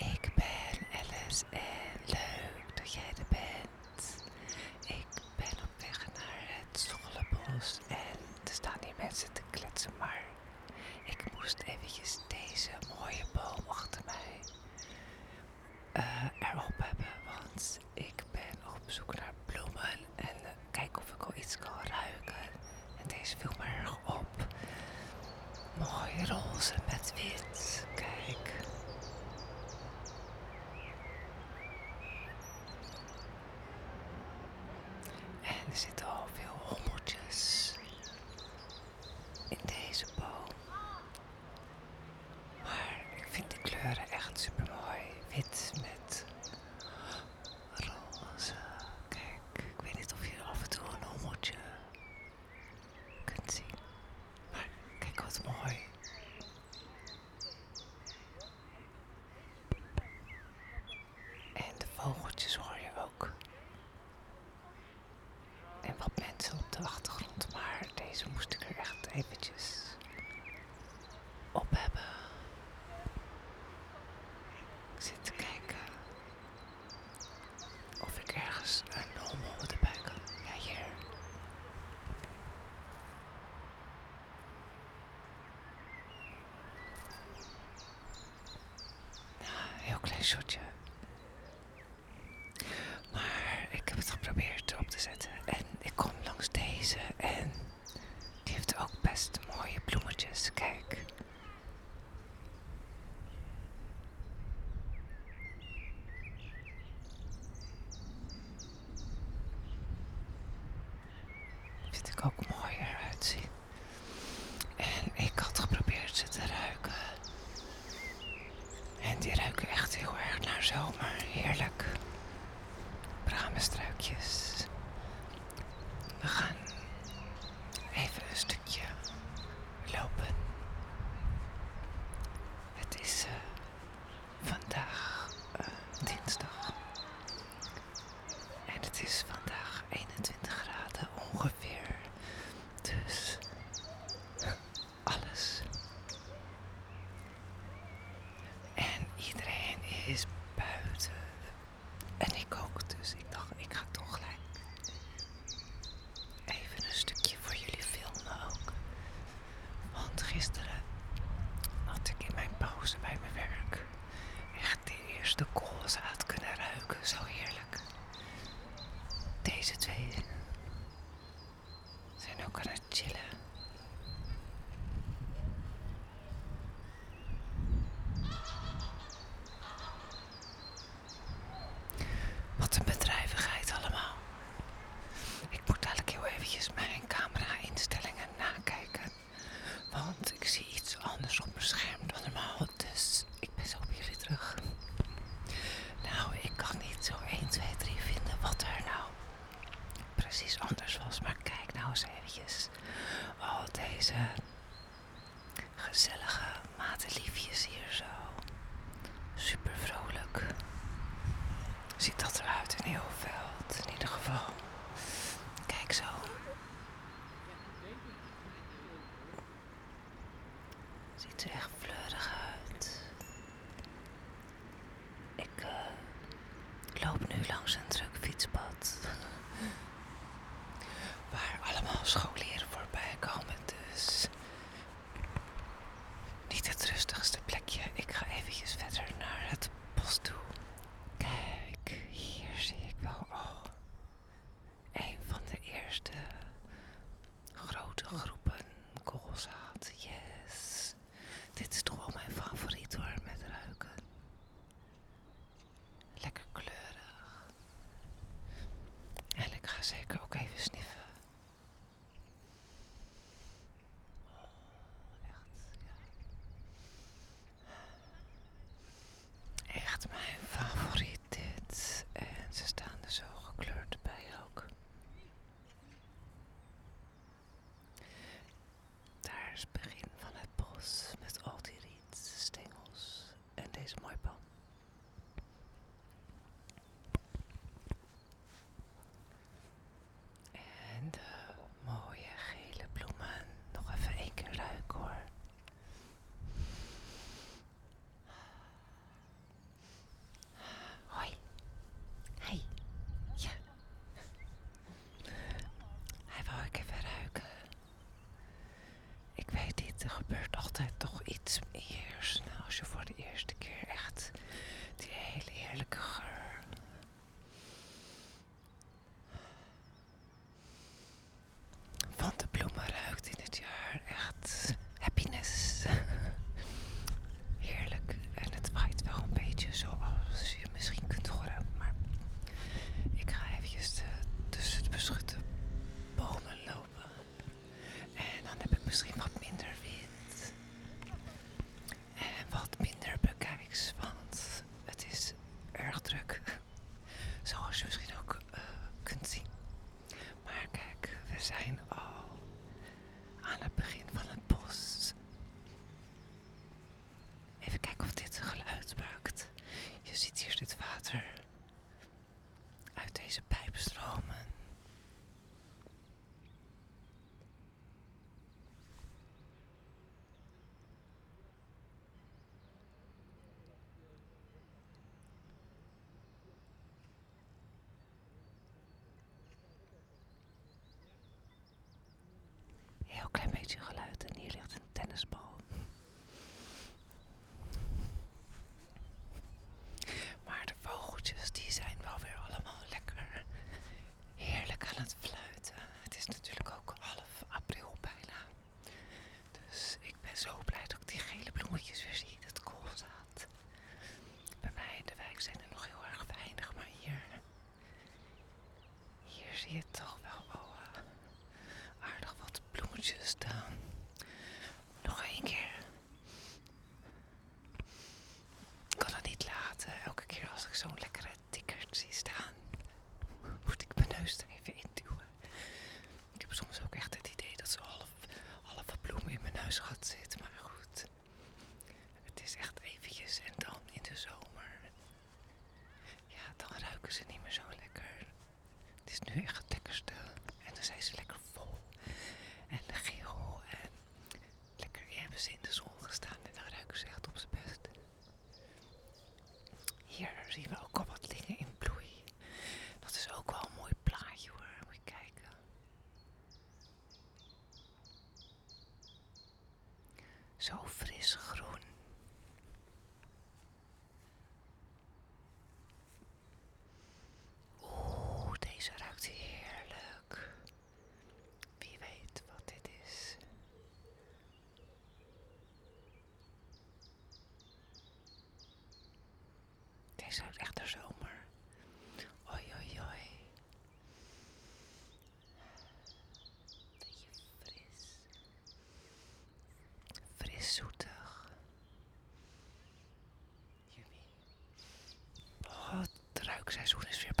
Ik ben Alice en leuk dat jij er bent. Ik ben op weg naar het scholenbos en er staan hier mensen te kletsen, maar ik moest eventjes deze mooie boom achter mij eh, erop hebben, want ik ben op zoek naar bloemen en eh, kijk of ik al iets kan ruiken. En deze viel me erg op. Mooi roze met wit. Ik vind de kleuren echt super mooi. Wit met Shut. Stretch terecht. Mexico. geluid en hier ligt zo fris groen. Oeh, deze ruikt heerlijk. Wie weet wat dit is. Deze ruikt echt naar zomer. werkseizoen is weer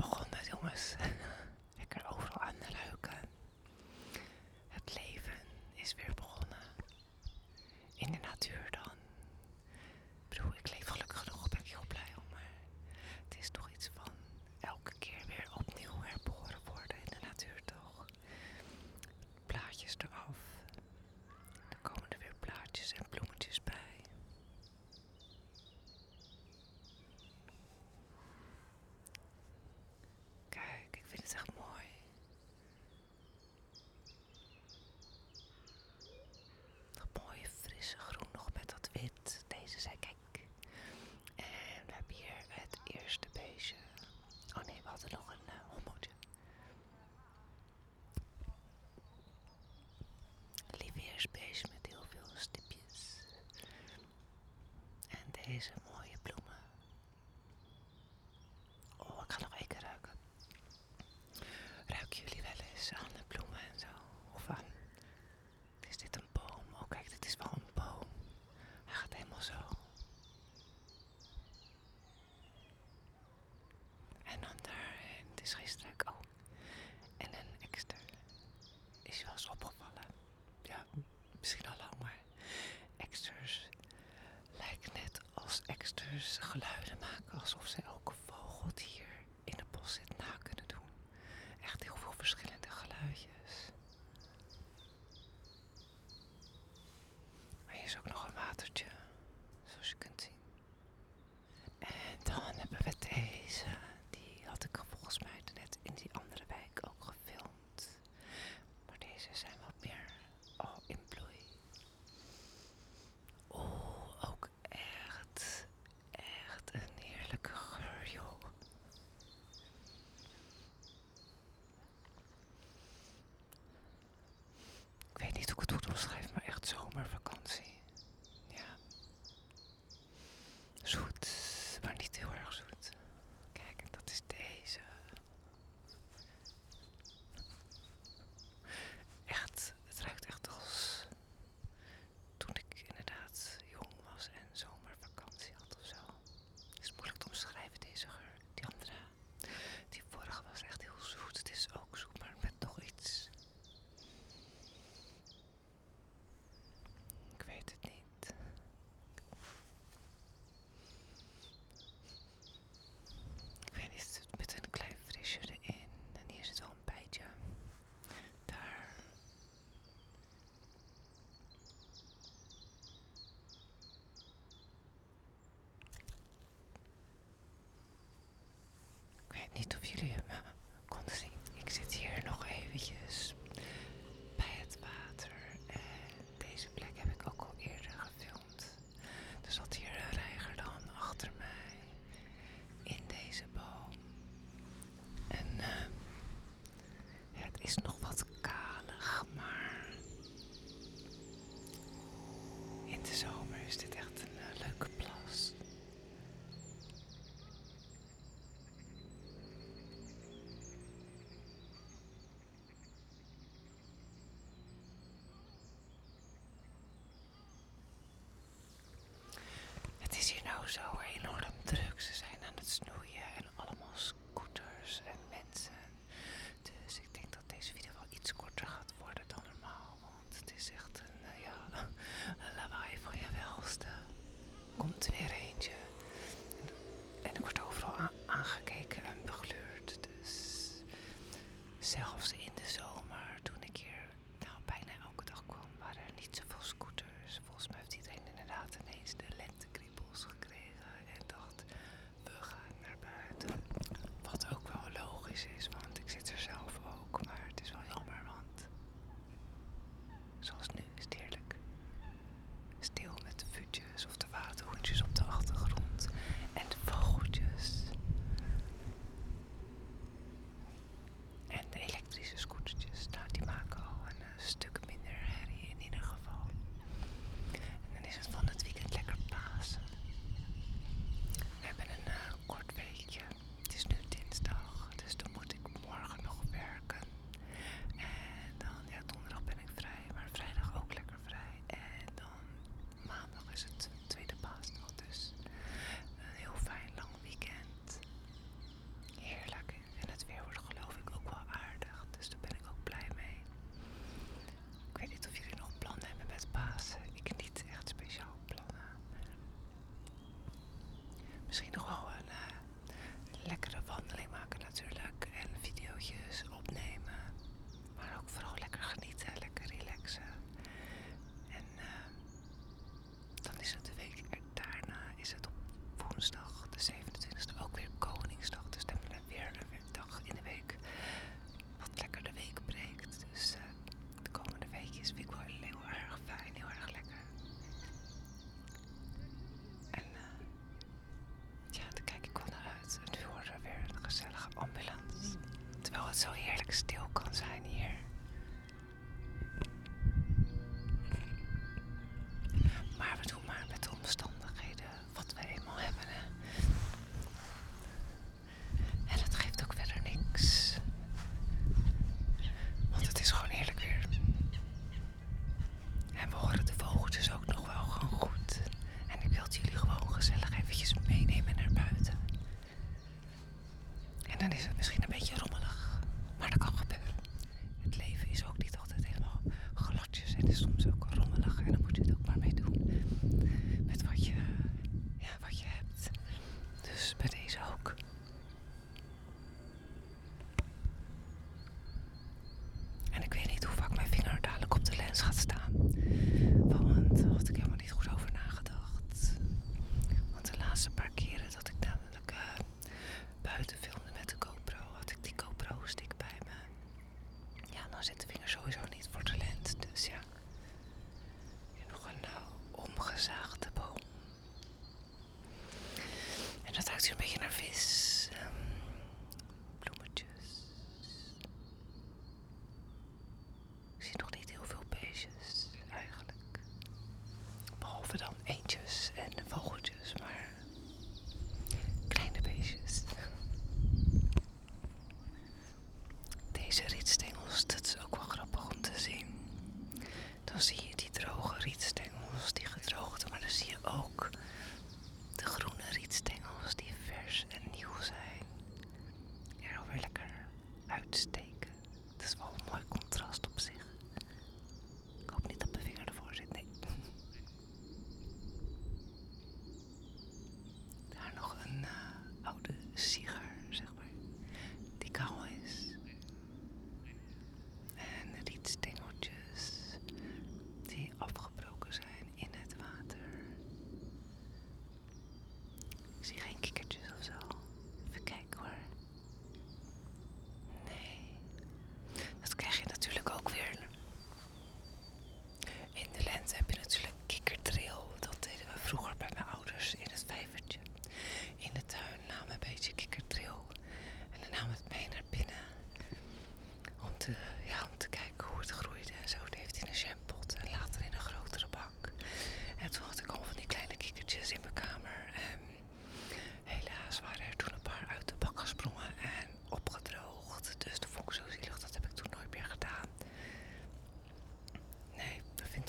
is wel eens opgevallen. Ja, misschien al lang, maar extras lijken net als extras geluiden maken alsof ze is nog wat ourselves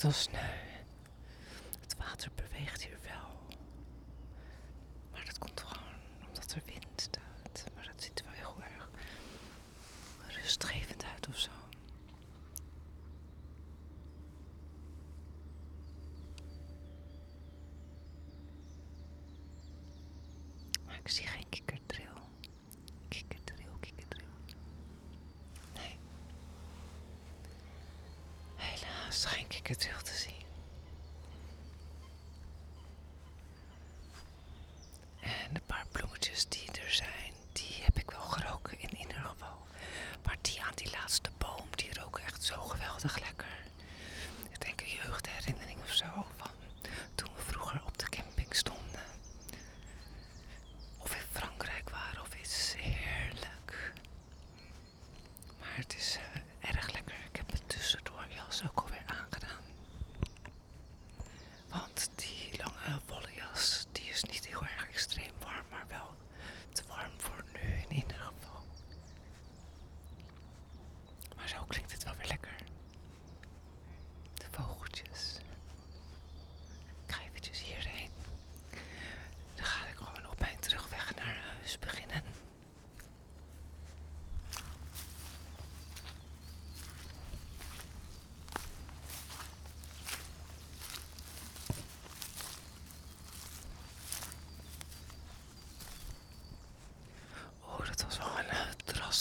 そうですね。Schenk ik het wil te zien.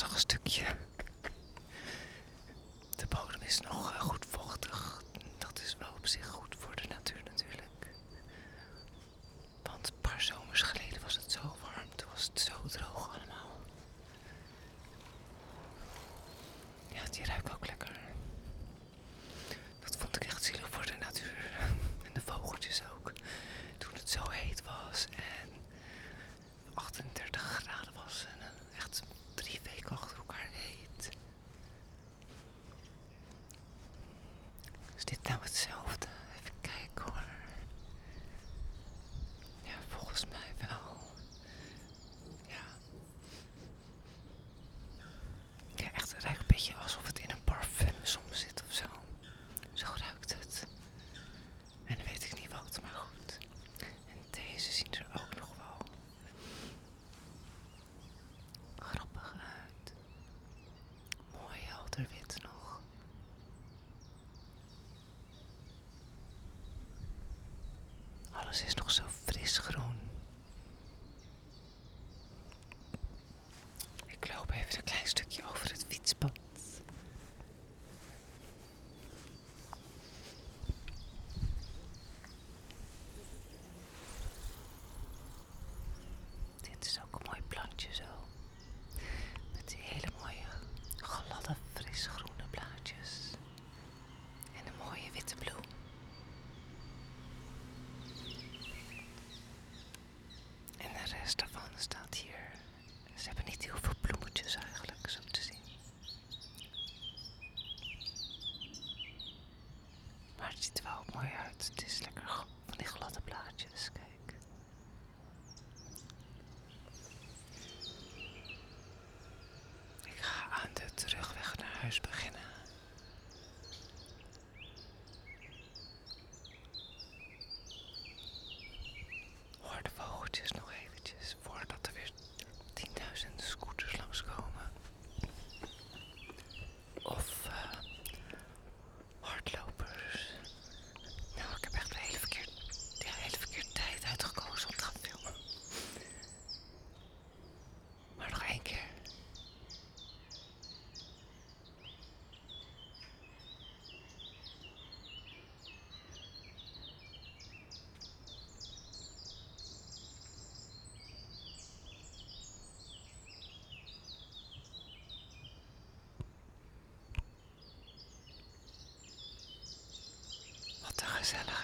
Een stukje. De bodem is nog eh, goed vochtig. Dat is wel op zich goed voor de natuur natuurlijk. Want een paar zomers geleden was het zo warm, toen was het zo droog allemaal. Ja, die ruikt weet nog. Alles is nog. exhala.